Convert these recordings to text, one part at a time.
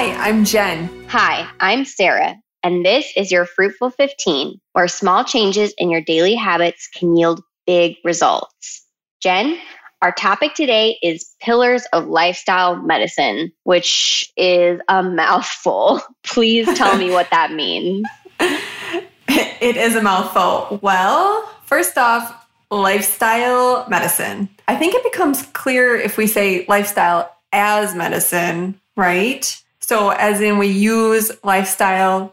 Hi, I'm Jen. Hi, I'm Sarah, and this is your Fruitful 15, where small changes in your daily habits can yield big results. Jen, our topic today is pillars of lifestyle medicine, which is a mouthful. Please tell me what that means. It is a mouthful. Well, first off, lifestyle medicine. I think it becomes clear if we say lifestyle as medicine, right? So, as in, we use lifestyle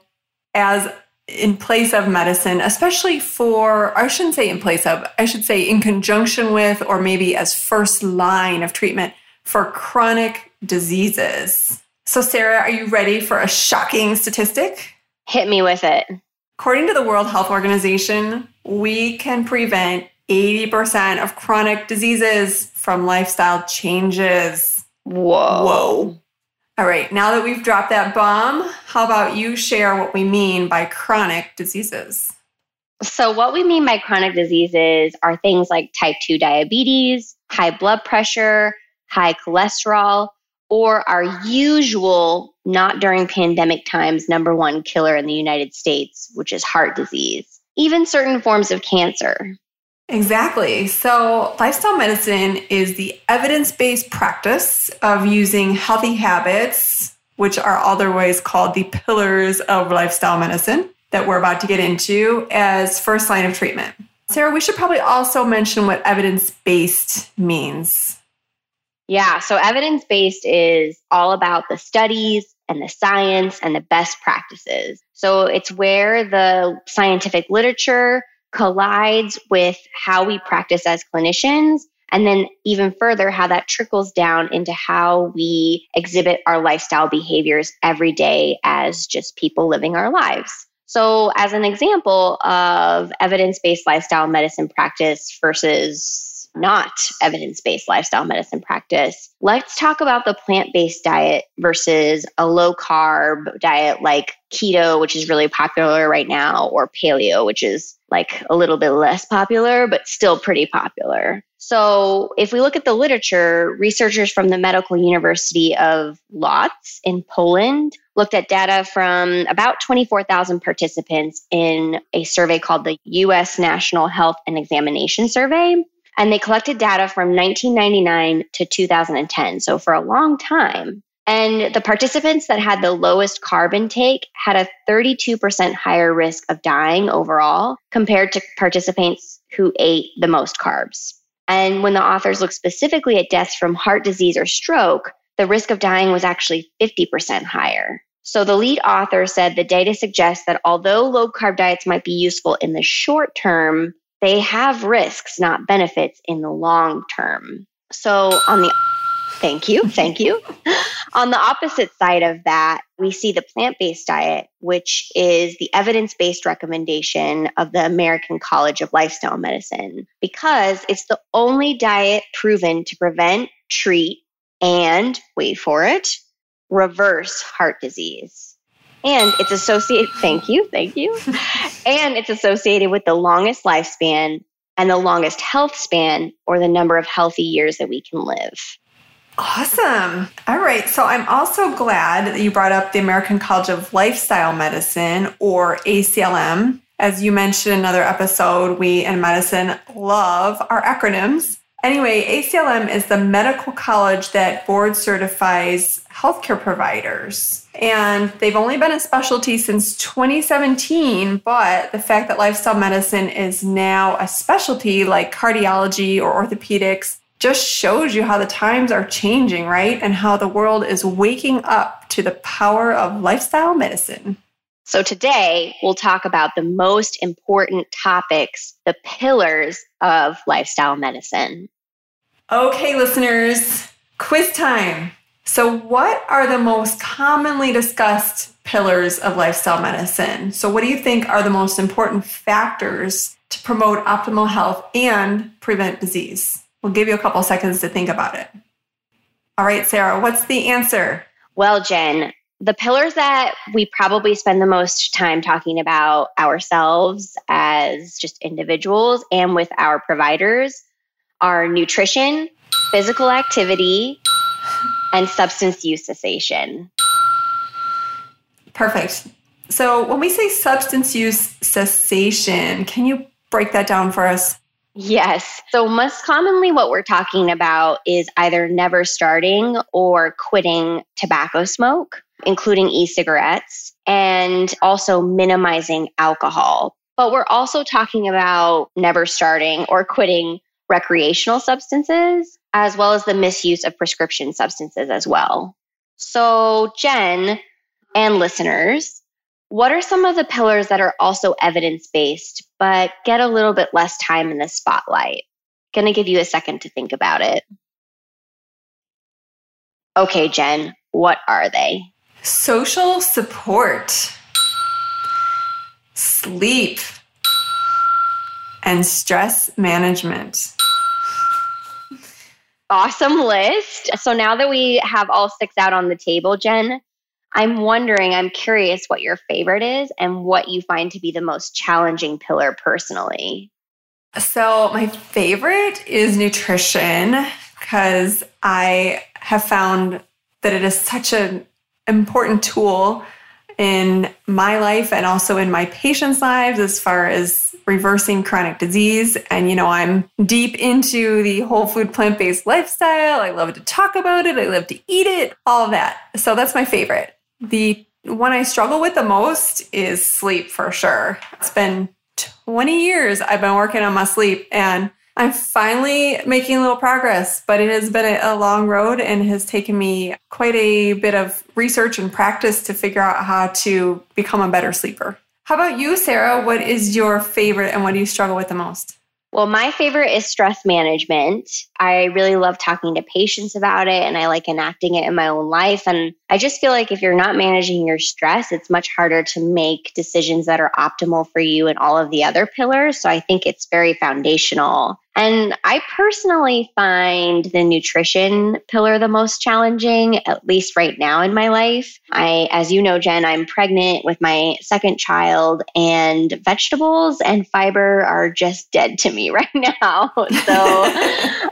as in place of medicine, especially for, I shouldn't say in place of, I should say in conjunction with, or maybe as first line of treatment for chronic diseases. So, Sarah, are you ready for a shocking statistic? Hit me with it. According to the World Health Organization, we can prevent 80% of chronic diseases from lifestyle changes. Whoa. Whoa. All right, now that we've dropped that bomb, how about you share what we mean by chronic diseases? So, what we mean by chronic diseases are things like type 2 diabetes, high blood pressure, high cholesterol, or our usual, not during pandemic times, number one killer in the United States, which is heart disease, even certain forms of cancer. Exactly. So, lifestyle medicine is the evidence based practice of using healthy habits, which are otherwise called the pillars of lifestyle medicine that we're about to get into, as first line of treatment. Sarah, we should probably also mention what evidence based means. Yeah, so evidence based is all about the studies and the science and the best practices. So it's where the scientific literature collides with how we practice as clinicians. And then, even further, how that trickles down into how we exhibit our lifestyle behaviors every day as just people living our lives. So, as an example of evidence based lifestyle medicine practice versus not evidence based lifestyle medicine practice, let's talk about the plant based diet versus a low carb diet like keto, which is really popular right now, or paleo, which is like a little bit less popular, but still pretty popular. So, if we look at the literature, researchers from the Medical University of Lodz in Poland looked at data from about 24,000 participants in a survey called the US National Health and Examination Survey. And they collected data from 1999 to 2010, so for a long time. And the participants that had the lowest carb intake had a 32% higher risk of dying overall compared to participants who ate the most carbs. And when the authors looked specifically at deaths from heart disease or stroke, the risk of dying was actually 50% higher. So the lead author said the data suggests that although low carb diets might be useful in the short term, they have risks, not benefits in the long term. So, on the Thank you. Thank you. On the opposite side of that, we see the plant based diet, which is the evidence based recommendation of the American College of Lifestyle Medicine, because it's the only diet proven to prevent, treat, and wait for it, reverse heart disease and it's associated thank you thank you and it's associated with the longest lifespan and the longest health span or the number of healthy years that we can live Awesome. All right. So I'm also glad that you brought up the American College of Lifestyle Medicine or ACLM. As you mentioned in another episode, we in medicine love our acronyms. Anyway, ACLM is the medical college that board certifies healthcare providers. And they've only been a specialty since 2017, but the fact that lifestyle medicine is now a specialty like cardiology or orthopedics just shows you how the times are changing, right? And how the world is waking up to the power of lifestyle medicine. So, today we'll talk about the most important topics, the pillars of lifestyle medicine. Okay, listeners, quiz time. So, what are the most commonly discussed pillars of lifestyle medicine? So, what do you think are the most important factors to promote optimal health and prevent disease? We'll give you a couple seconds to think about it. All right, Sarah, what's the answer? Well, Jen, the pillars that we probably spend the most time talking about ourselves as just individuals and with our providers are nutrition, physical activity, and substance use cessation. Perfect. So, when we say substance use cessation, can you break that down for us? Yes. So, most commonly, what we're talking about is either never starting or quitting tobacco smoke, including e cigarettes, and also minimizing alcohol. But we're also talking about never starting or quitting recreational substances, as well as the misuse of prescription substances as well. So, Jen and listeners, what are some of the pillars that are also evidence based, but get a little bit less time in the spotlight? Gonna give you a second to think about it. Okay, Jen, what are they? Social support, sleep, and stress management. Awesome list. So now that we have all six out on the table, Jen, I'm wondering, I'm curious what your favorite is and what you find to be the most challenging pillar personally. So, my favorite is nutrition because I have found that it is such an important tool in my life and also in my patients' lives as far as reversing chronic disease. And, you know, I'm deep into the whole food plant based lifestyle. I love to talk about it, I love to eat it, all that. So, that's my favorite. The one I struggle with the most is sleep for sure. It's been 20 years I've been working on my sleep and I'm finally making a little progress, but it has been a, long road and has taken me quite a bit of research and practice to figure out how to become a better sleeper. How about you, Sarah? What is your favorite and what do you struggle with the most? Well, my favorite is stress management. I really love talking to patients about it and I like enacting it in my own life. And I just feel like if you're not managing your stress, it's much harder to make decisions that are optimal for you and all of the other pillars. So I think it's very foundational. And I personally find the nutrition pillar the most challenging, at least right now in my life. I, as you know, Jen, I'm pregnant with my second child, and vegetables and fiber are just dead to me right now. So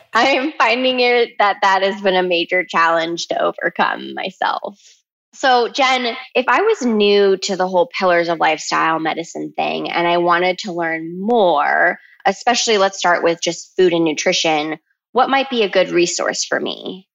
I'm finding it that that has been a major challenge to overcome myself. So, Jen, if I was new to the whole pillars of lifestyle medicine thing and I wanted to learn more, especially let's start with just food and nutrition, what might be a good resource for me?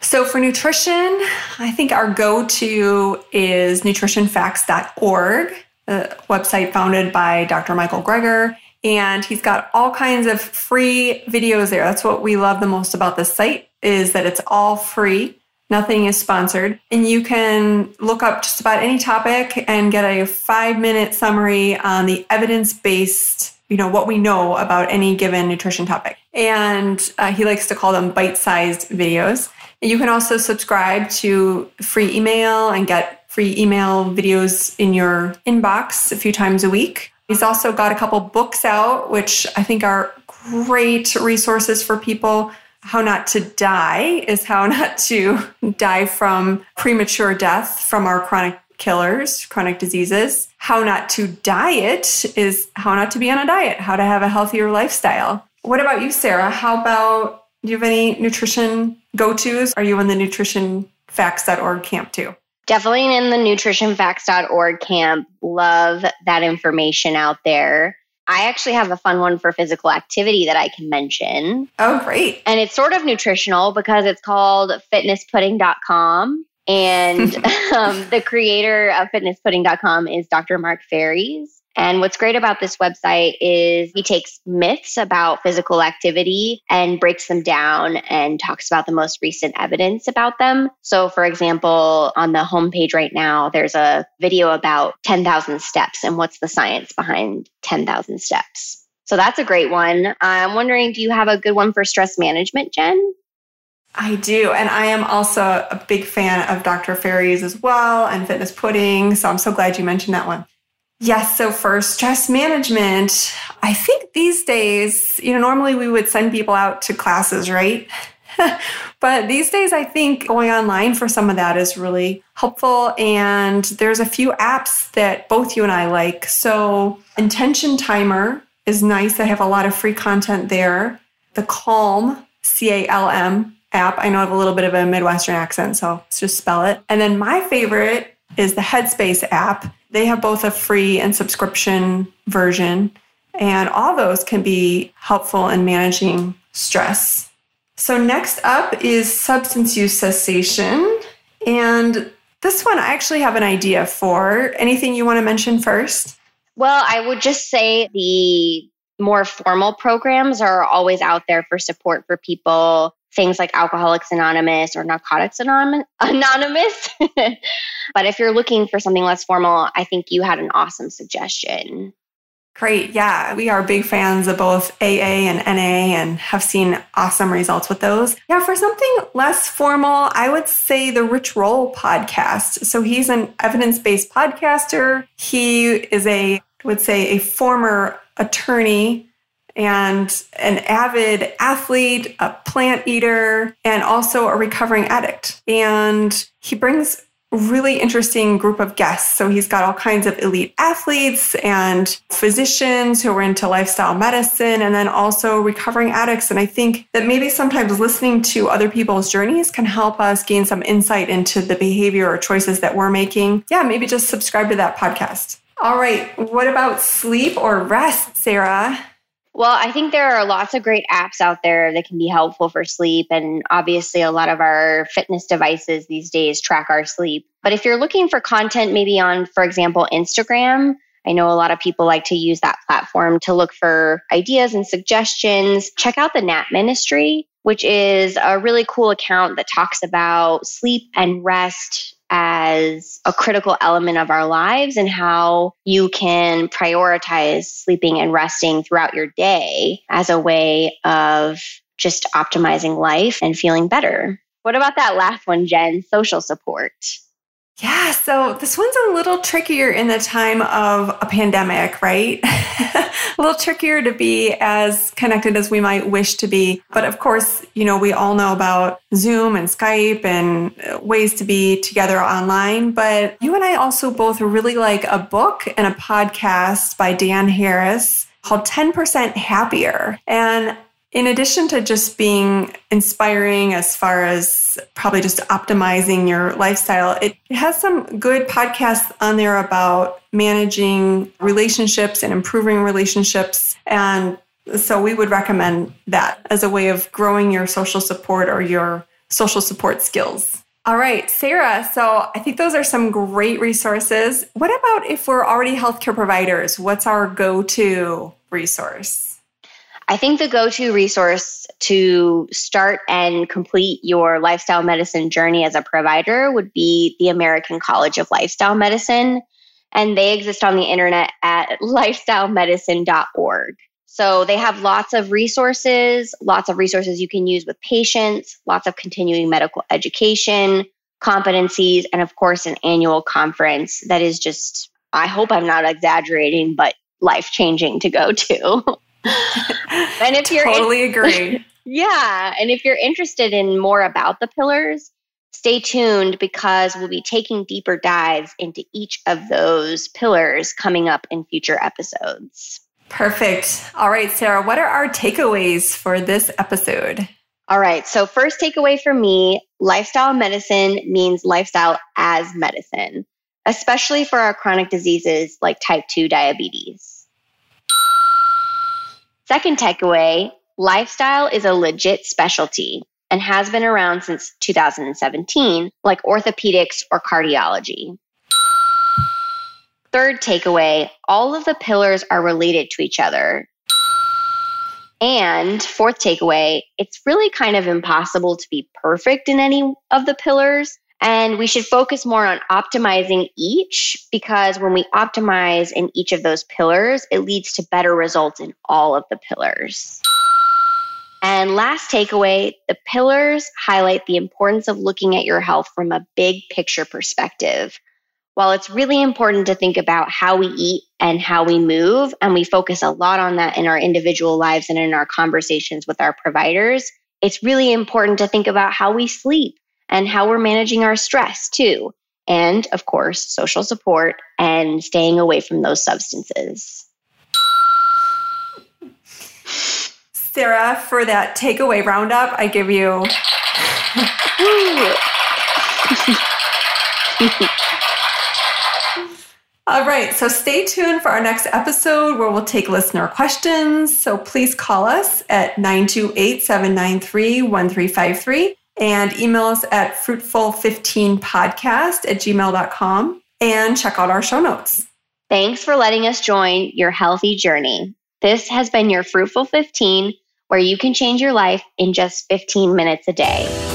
So, for nutrition, I think our go to is nutritionfacts.org, a website founded by Dr. Michael Greger. And he's got all kinds of free videos there. That's what we love the most about this site is that it's all free. Nothing is sponsored. And you can look up just about any topic and get a five minute summary on the evidence based you know what we know about any given nutrition topic. And uh, he likes to call them bite-sized videos. You can also subscribe to free email and get free email videos in your inbox a few times a week. He's also got a couple books out which i think are great resources for people. How not to die is how not to die from premature death from our chronic killers, chronic diseases. How not to diet is how not to be on a diet, how to have a healthier lifestyle. What about you, Sarah? How about do you have any nutrition go tos? Are you in the nutritionfacts.org camp too? Definitely in the nutritionfacts.org camp. Love that information out there. I actually have a fun one for physical activity that I can mention. Oh, great. And it's sort of nutritional because it's called fitnesspudding.com. And um, the creator of fitnesspudding.com is Dr. Mark Faries. And what's great about this website is he takes myths about physical activity and breaks them down and talks about the most recent evidence about them. So, for example, on the homepage right now, there's a video about 10,000 steps and what's the science behind 10,000 steps. So, that's a great one. I'm wondering, do you have a good one for stress management, Jen? I do. And I am also a big fan of Dr. Faries as well and Fitness Pudding. So I'm so glad you mentioned that one. Yes. So for stress management, I think these days, you know, normally we would send people out to classes, right? but these days, I think going online for some of that is really helpful. And there's a few apps that both you and I like. So Intention Timer is nice. I have a lot of free content there. The Calm, C A L M app. I know I have a little bit of a Midwestern accent, so let's just spell it. And then my favorite is the Headspace app. They have both a free and subscription version, and all those can be helpful in managing stress. So, next up is substance use cessation. And this one I actually have an idea for. Anything you want to mention first? Well, I would just say the more formal programs are always out there for support for people things like Alcoholics Anonymous or Narcotics Anonymous. but if you're looking for something less formal, I think you had an awesome suggestion. Great. Yeah, we are big fans of both AA and NA and have seen awesome results with those. Yeah, for something less formal, I would say the Rich Roll podcast. So he's an evidence based podcaster. He is a, I would say, a former attorney and an avid athlete, a plant eater, and also a recovering addict. And he brings really interesting group of guests. So he's got all kinds of elite athletes and physicians who are into lifestyle medicine and then also recovering addicts. And I think that maybe sometimes listening to other people's journeys can help us gain some insight into the behavior or choices that we're making. Yeah, maybe just subscribe to that podcast. All right. What about sleep or rest, Sarah? Well, I think there are lots of great apps out there that can be helpful for sleep. And obviously, a lot of our fitness devices these days track our sleep. But if you're looking for content, maybe on, for example, Instagram, I know a lot of people like to use that platform to look for ideas and suggestions. Check out the Nap Ministry, which is a really cool account that talks about sleep and rest as a critical element of our lives and how you can prioritize sleeping and resting throughout your day as a way of just optimizing life and feeling better. What about that last one, Jen? Social support. Yeah, so this one's a little trickier in the time of a pandemic, right? a little trickier to be as connected as we might wish to be. But of course, you know, we all know about Zoom and Skype and uh, ways to be together online. But you and I also both really like a book and a podcast by Dan Harris called 10% Happier. And in addition to just being inspiring as far as probably just optimizing your lifestyle, it has some good podcasts on there about managing relationships and improving relationships. And so we would recommend that as a way of growing your social support or your social support skills. All right, Sarah. So I think those are some great resources. What about if we're already healthcare providers? What's our go to resource? I think the go to resource to start and complete your lifestyle medicine journey as a provider would be the American College of Lifestyle Medicine. And they exist on the internet at lifestylemedicine.org. So they have lots of resources, lots of resources you can use with patients, lots of continuing medical education, competencies, and of course, an annual conference that is just, I hope I'm not exaggerating, but life changing to go to. and if you're totally in- agree. yeah. And if you're interested in more about the pillars, stay tuned because we'll be taking deeper dives into each of those pillars coming up in future episodes. Perfect. All right, Sarah, what are our takeaways for this episode? All right. So, first takeaway for me lifestyle medicine means lifestyle as medicine, especially for our chronic diseases like type 2 diabetes. Second takeaway lifestyle is a legit specialty and has been around since 2017, like orthopedics or cardiology. Third takeaway all of the pillars are related to each other. And fourth takeaway, it's really kind of impossible to be perfect in any of the pillars. And we should focus more on optimizing each because when we optimize in each of those pillars, it leads to better results in all of the pillars. And last takeaway the pillars highlight the importance of looking at your health from a big picture perspective. While it's really important to think about how we eat and how we move, and we focus a lot on that in our individual lives and in our conversations with our providers, it's really important to think about how we sleep and how we're managing our stress too. And of course, social support and staying away from those substances. Sarah, for that takeaway roundup, I give you. All right, so stay tuned for our next episode where we'll take listener questions. So please call us at 928 793 1353 and email us at fruitful15podcast at gmail.com and check out our show notes. Thanks for letting us join your healthy journey. This has been your Fruitful 15, where you can change your life in just 15 minutes a day.